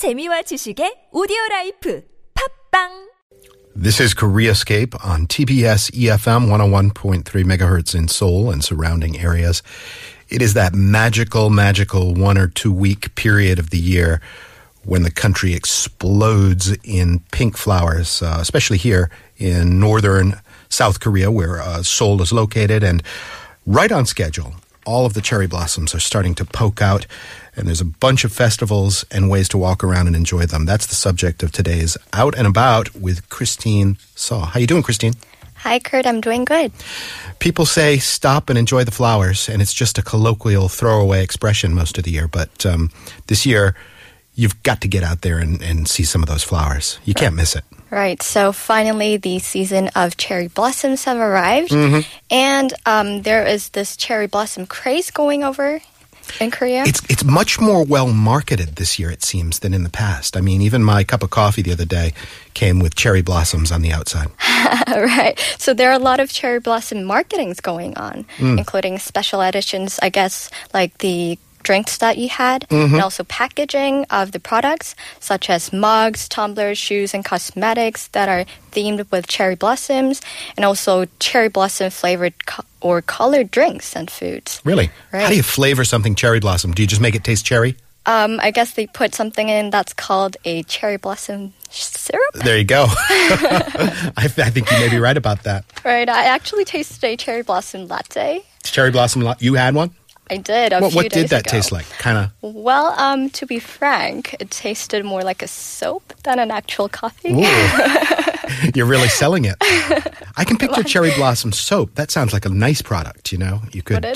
재미와 지식의 오디오 라이프 팝빵 This is Koreascape on TBS EFM 101.3 megahertz in Seoul and surrounding areas. It is that magical, magical one or two week period of the year when the country explodes in pink flowers, uh, especially here in northern South Korea, where uh, Seoul is located, and right on schedule. all of the cherry blossoms are starting to poke out, and there's a bunch of festivals and ways to walk around and enjoy them. That's the subject of today's Out and About with Christine Saw. How you doing, Christine? Hi, Kurt. I'm doing good. People say stop and enjoy the flowers, and it's just a colloquial throwaway expression most of the year. But um, this year, you've got to get out there and, and see some of those flowers. You can't miss it. Right. So finally, the season of cherry blossoms have arrived, Mm-hmm. and um, there is this cherry blossom craze going over in Korea. It's it's much more well marketed this year, it seems, than in the past. I mean, even my cup of coffee the other day came with cherry blossoms on the outside. right. So there are a lot of cherry blossom marketings going on, Mm. including special editions, I guess, like the drinks that you had, Mm-hmm. and also packaging of the products, such as mugs, tumblers, shoes, and cosmetics that are themed with cherry blossoms, and also cherry blossom flavored co- or colored drinks and foods. Really? How do you flavor something cherry blossom? Do you just make it taste cherry? Um, I guess they put something in that's called a cherry blossom syrup. There you go. I, I think you may be right about that. Right. I actually tasted a cherry blossom latte. Cherry blossom. lo- You had one. I did. A What, did that ago. taste like? Kind of. Well, um, to be frank, it tasted more like a soap than an actual coffee. You're really selling it. I can picture cherry blossom soap. That sounds like a nice product, you know? You could,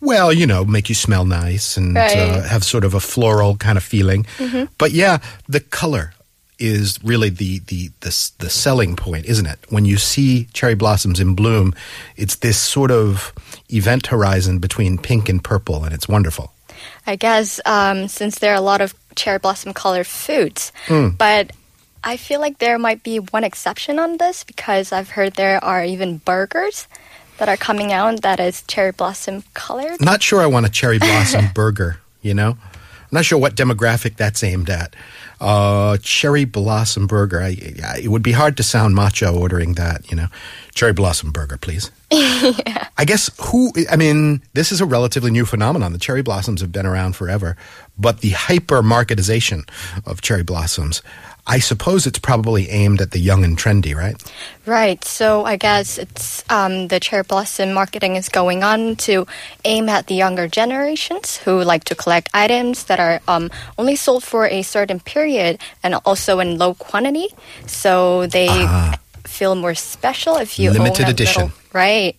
well, you know, make you smell nice and uh, Right. Mm-hmm. have sort of a floral kind of feeling. But yeah, the color is really the, the, the, the selling point, isn't it? When you see cherry blossoms in bloom, it's this sort of event horizon between pink and purple, and it's wonderful. I guess um, since there are a lot of cherry blossom colored foods, Hmm. but I feel like there might be one exception on this because I've heard there are even burgers that are coming out that is cherry blossom colored. Not sure I want a cherry blossom burger, you know? I'm not sure what demographic that's aimed at. Uh, cherry blossom burger. I, I, it would be hard to sound macho ordering that, you know? Cherry blossom burger, please. I guess who, I mean, this is a relatively new phenomenon. The cherry blossoms have been around forever, but the hyper marketization of cherry blossoms, I suppose it's probably aimed at the young and trendy, right? Right. So I guess it's um, the cherry blossom marketing is going on to aim at the younger generations who like to collect items that are um, only sold for a certain period and also in low quantity. So they feel more special if you. Limited edition. little- right.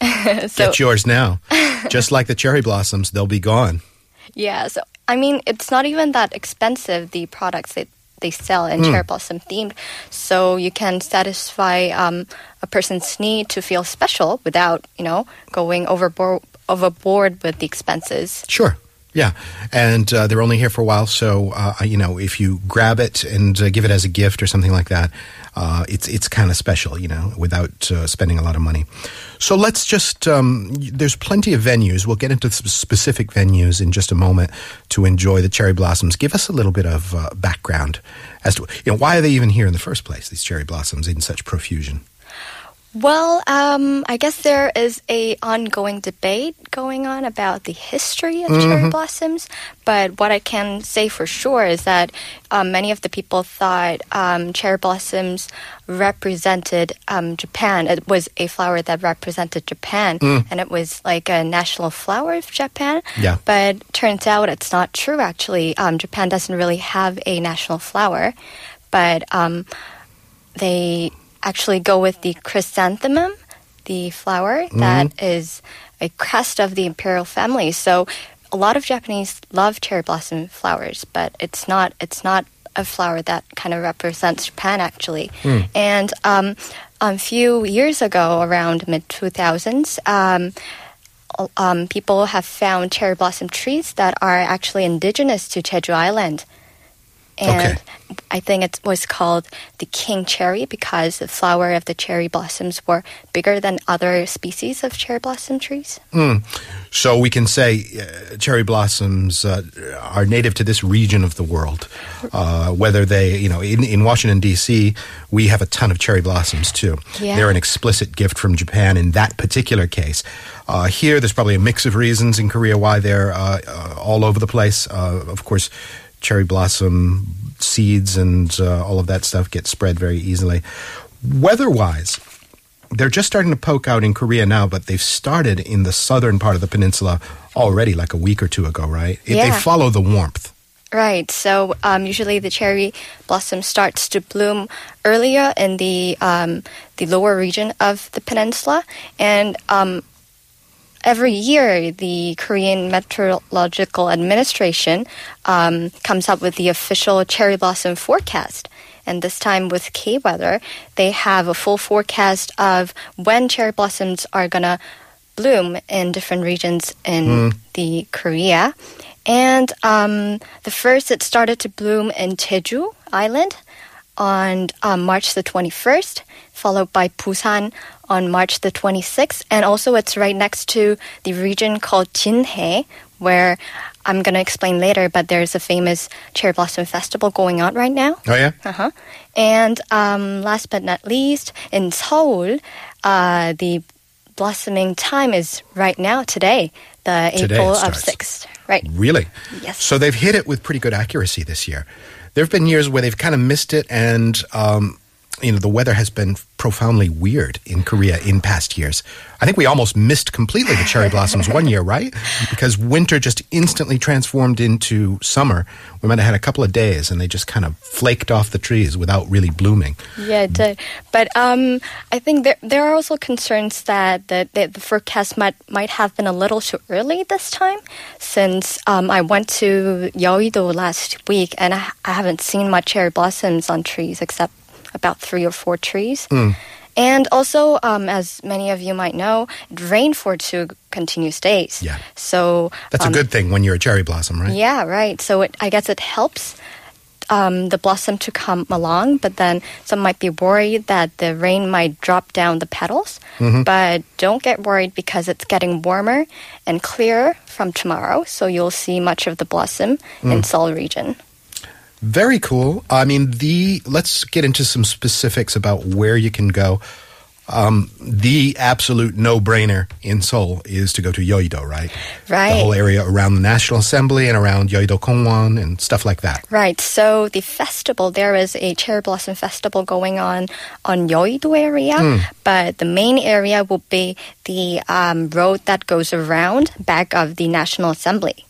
so Get yours now. Just like the cherry blossoms, they'll be gone. Yeah, so I mean, it's not even that expensive, the products that they sell in cherry blossom themed. So you can satisfy um, a person's need to feel special without, you know, going overboard, overboard with the expenses. Sure. Yeah, and uh, they're only here for a while, so uh, you know if you grab it and uh, give it as a gift or something like that, uh, it's it's kind of special, you know, without uh, spending a lot of money. So let's just um, there's plenty of venues. We'll get into specific venues in just a moment to enjoy the cherry blossoms. Give us a little bit of uh, background as to you know why are they even here in the first place? These cherry blossoms in such profusion. Well, um, I guess there is a ongoing debate going on about the history of cherry blossoms. But what I can say for sure is that um, many of the people thought um, cherry blossoms represented um, Japan. It was a flower that represented Japan, and it was like a national flower of Japan. Yeah. But turns out it's not true. Actually, um, Japan doesn't really have a national flower, but um, they actually go with the chrysanthemum, the flower that is a crest of the imperial family. So a lot of Japanese love cherry blossom flowers, but it's not it's not a flower that kind of represents Japan actually. And um, a few years ago, around mid two thousands. Um, um, people have found cherry blossom trees that are actually indigenous to Jeju Island. and Okay. I think it was called the king cherry because the flower of the cherry blossoms were bigger than other species of cherry blossom trees. So we can say uh, cherry blossoms uh, are native to this region of the world. Uh, whether they, you know, in, in Washington, D.C., we have a ton of cherry blossoms too. Yeah. They're an explicit gift from Japan in that particular case. Uh, here, there's probably a mix of reasons in Korea why they're uh, uh, all over the place. Uh, of course, cherry blossom seeds and uh, all of that stuff get spread very easily. Weather wise, they're just starting to poke out in Korea now, but they've started in the southern part of the peninsula already, like a week or two ago, right? It- They follow the warmth. Right. So um, usually the cherry blossom starts to bloom earlier in the um, the lower region of the peninsula, and um, every year the Korean Meteorological Administration um, comes up with the official cherry blossom forecast. And this time with K Weather, they have a full forecast of when cherry blossoms are gonna bloom in different regions in the Korea. And um, the first, it started to bloom in Jeju Island on um, March the 21st, followed by Busan on March the 26th. And also, it's right next to the region called Jinhae, where I'm going to explain later, but there's a famous cherry blossom festival going on right now. Oh, yeah? Uh-huh. And um, last but not least, in Seoul, uh, the blossoming time is right now, today, the Today April of 6th. Right. Really? Yes. So they've hit it with pretty good accuracy this year. There have been years where they've kind of missed it, and um, you know the weather has been profoundly weird in Korea in past years. I think we almost missed completely the cherry blossoms one year, right? Because winter just instantly transformed into summer. We might have had a couple of days, and they just kind of flaked off the trees without really blooming. Yeah, it did. But um, I think there there are also concerns that the, the, the forecast might might have been a little too early this time, since um, I went to Yeouido last week and I, I haven't seen much cherry blossoms on trees except about three or four trees. And also, um, as many of you might know, it rained for two continuous days. Yeah. So That's a um, good thing when you're a cherry blossom, right? yeah, right. So it, I guess it helps um, the blossom to come along, but then some might be worried that the rain might drop down the petals. But don't get worried because it's getting warmer and clearer from tomorrow, so you'll see much of the blossom in Seoul region. Very cool. I mean, the let's get into some specifics about where you can go. Um, the absolute no-brainer in Seoul is to go to Yeouido, right? Right. The whole area around the National Assembly and around Yeouido Kongwon and stuff like that. Right. So the festival, there is a cherry blossom festival going on on Yeouido area, but the main area will be the um, road that goes around back of the National Assembly.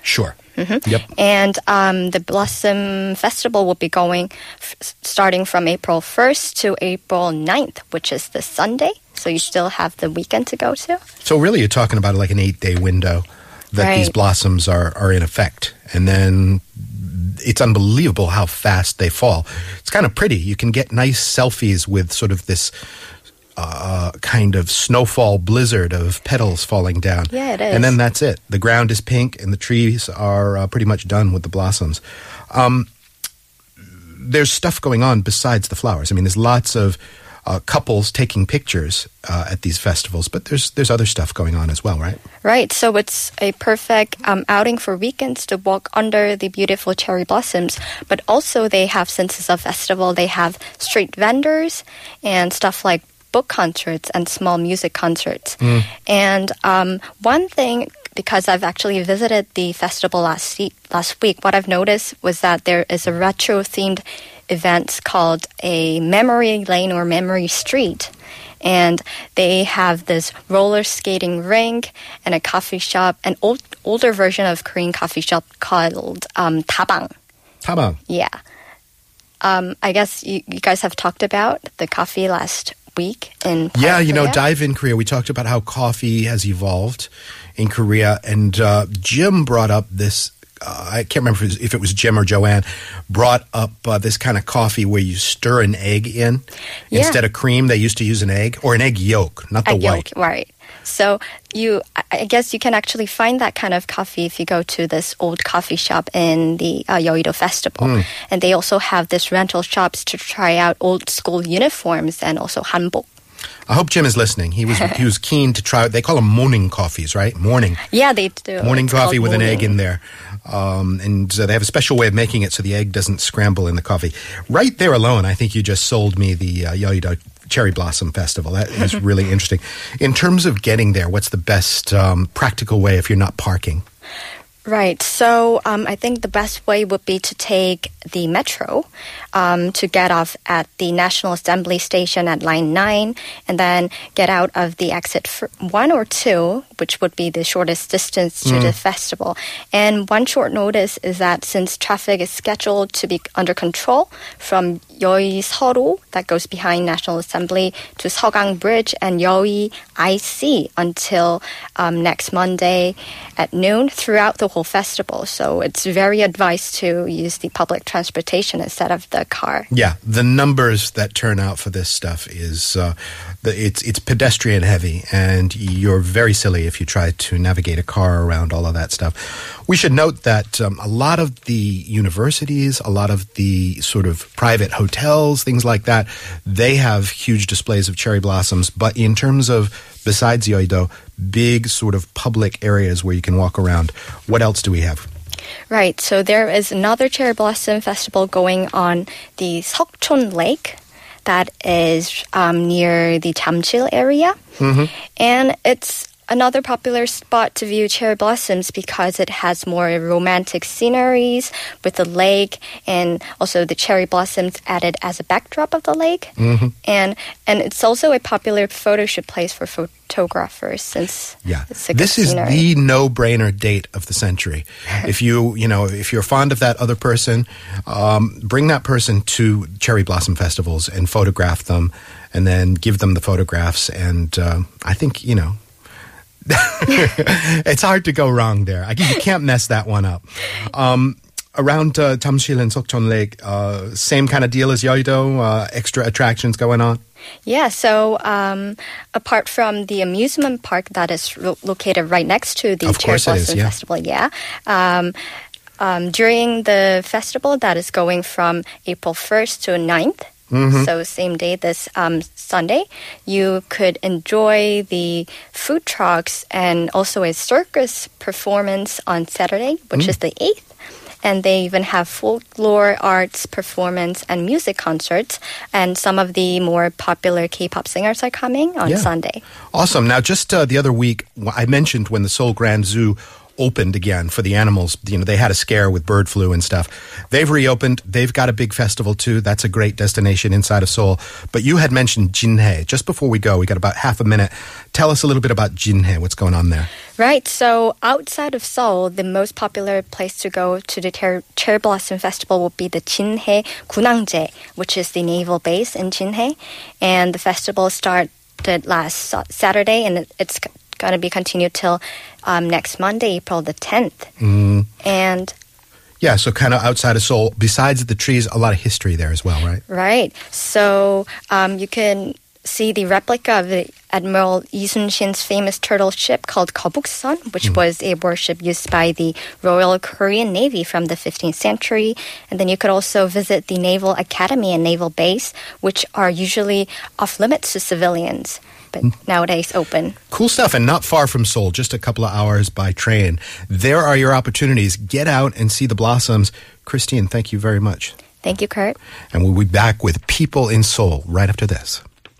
Sure. Yep. And um, the Blossom Festival will be going f- starting from April 1st to April 9th, which is this Sunday. So you still have the weekend to go to. So really, you're talking about like an eight-day window that these blossoms are are in effect, and then it's unbelievable how fast they fall. It's kind of pretty. You can get nice selfies with sort of this. Uh, kind of snowfall blizzard of petals falling down. Yeah, it And then that's it. The ground is pink, and the trees are uh, pretty much done with the blossoms. Um, there's stuff going on besides the flowers. I mean, there's lots of uh, couples taking pictures uh, at these festivals, but there's there's other stuff going on as well, right? Right. So it's a perfect um, outing for weekends to walk under the beautiful cherry blossoms. But also, they have, since it's a festival, they have street vendors and stuff like book concerts and small music concerts. And um, one thing, because I've actually visited the festival last week, last week, what I've noticed was that there is a retro themed event called a memory lane or memory street. And they have this roller skating rink and a coffee shop, an old, older version of Korean coffee shop called um, Tabang. Tabang. Yeah. Um, I guess you, you guys have talked about the coffee last week in Yeah, you know, dive in Korea. We talked about how coffee has evolved in Korea, and uh, Jim brought up this. Uh, I can't remember if it, was, if it was Jim or Joanne brought up uh, this kind of coffee where you stir an egg in Yeah. instead of cream. They used to use an egg or an egg yolk, not the Egg white. yolk, right. So you, I guess you can actually find that kind of coffee if you go to this old coffee shop in the uh, Yoido Festival, Hmm. and they also have this rental shops to try out old school uniforms and also hanbok. I hope Jim is listening. He was he was keen to try. They call them morning coffees, right? Morning Yeah, they do. morning It's coffee with an egg in there, um, and uh, they have a special way of making it so the egg doesn't scramble in the coffee. Right there alone, I think you just sold me the uh, Yoido Cherry Blossom Festival. That is really interesting. In terms of getting there, what's the best um, practical way if you're not parking? Right. So um, I think the best way would be to take the metro um, to get off at the National Assembly station at line 9 and then get out of the exit f- 1 or 2, which would be the shortest distance to the festival. And one short notice is that since traffic is scheduled to be under control from Yoi Seoru, that goes behind National Assembly, to Seogang Bridge and Yoi IC until um, next Monday at noon throughout the whole festival. So it's very advised to use the public transportation instead of the car. Yeah, the numbers that turn out for this stuff is uh, it's it's pedestrian heavy, and you're very silly if you try to navigate a car around all of that stuff. We should note that um, a lot of the universities, a lot of the sort of private hotels, things like that, they have huge displays of cherry blossoms. But in terms of besides Yoido, big sort of public areas where you can walk around, what else do we have? Right. So there is another cherry blossom festival going on the Seokchon Lake that is um, near the Jamsil area. And it's another popular spot to view cherry blossoms because it has more romantic sceneries with the lake and also the cherry blossoms added as a backdrop of the lake. And and it's also a popular photo shoot place for photographers since Yeah, it's a good this is scenery. the no-brainer date of the century. if you, you know, if you're fond of that other person, um, bring that person to cherry blossom festivals and photograph them, and then give them the photographs. And uh, I think you know. it's hard to go wrong there. I, you can't mess that one up. Um, around uh, Jamsil and Seokchon Lake, uh, same kind of deal as Yoido, uh, extra attractions going on. Yeah, so um, apart from the amusement park that is ro- located right next to the Cherry course it is, Blossom yeah. Festival, yeah. Um, um, during the festival that is going from April 1st to 9th, Mm-hmm. so same day this um, Sunday, you could enjoy the food trucks and also a circus performance on Saturday, which Mm. is the 8th. And they even have folklore arts performance and music concerts. And some of the more popular K-pop singers are coming on Yeah. Sunday. Awesome. Now, just uh, the other week, I mentioned when the Seoul Grand Zoo opened again for the animals, you know, they had a scare with bird flu and stuff. They've reopened. They've got a big festival too. That's a great destination inside of Seoul. But you had mentioned Jinhae. Just before we go, we got about half a minute. Tell us a little bit about Jinhae. What's going on there? Right. So outside of Seoul, the most popular place to go to the Cher- Cherry Blossom Festival will be the Jinhae Gunhangje, which is the naval base in Jinhae. And the festival started last Saturday and it's going to be continued till um, next Monday, April the 10th. And Yeah, so kind of outside of Seoul. Besides the trees, a lot of history there as well, right? Right. So um, you can see the replica of the Admiral Lee Sun-shin's famous turtle ship called Gobuksun, which was a warship used by the Royal Korean Navy from the 15th century. And then you could also visit the Naval Academy and Naval Base, which are usually off limits to civilians, nowadays open. Cool stuff, and not far from Seoul, just a couple of hours by train. There are your opportunities. Get out and see the blossoms. Christine, thank you very much. Thank you, Kurt. And we'll be back with People in Seoul right after this.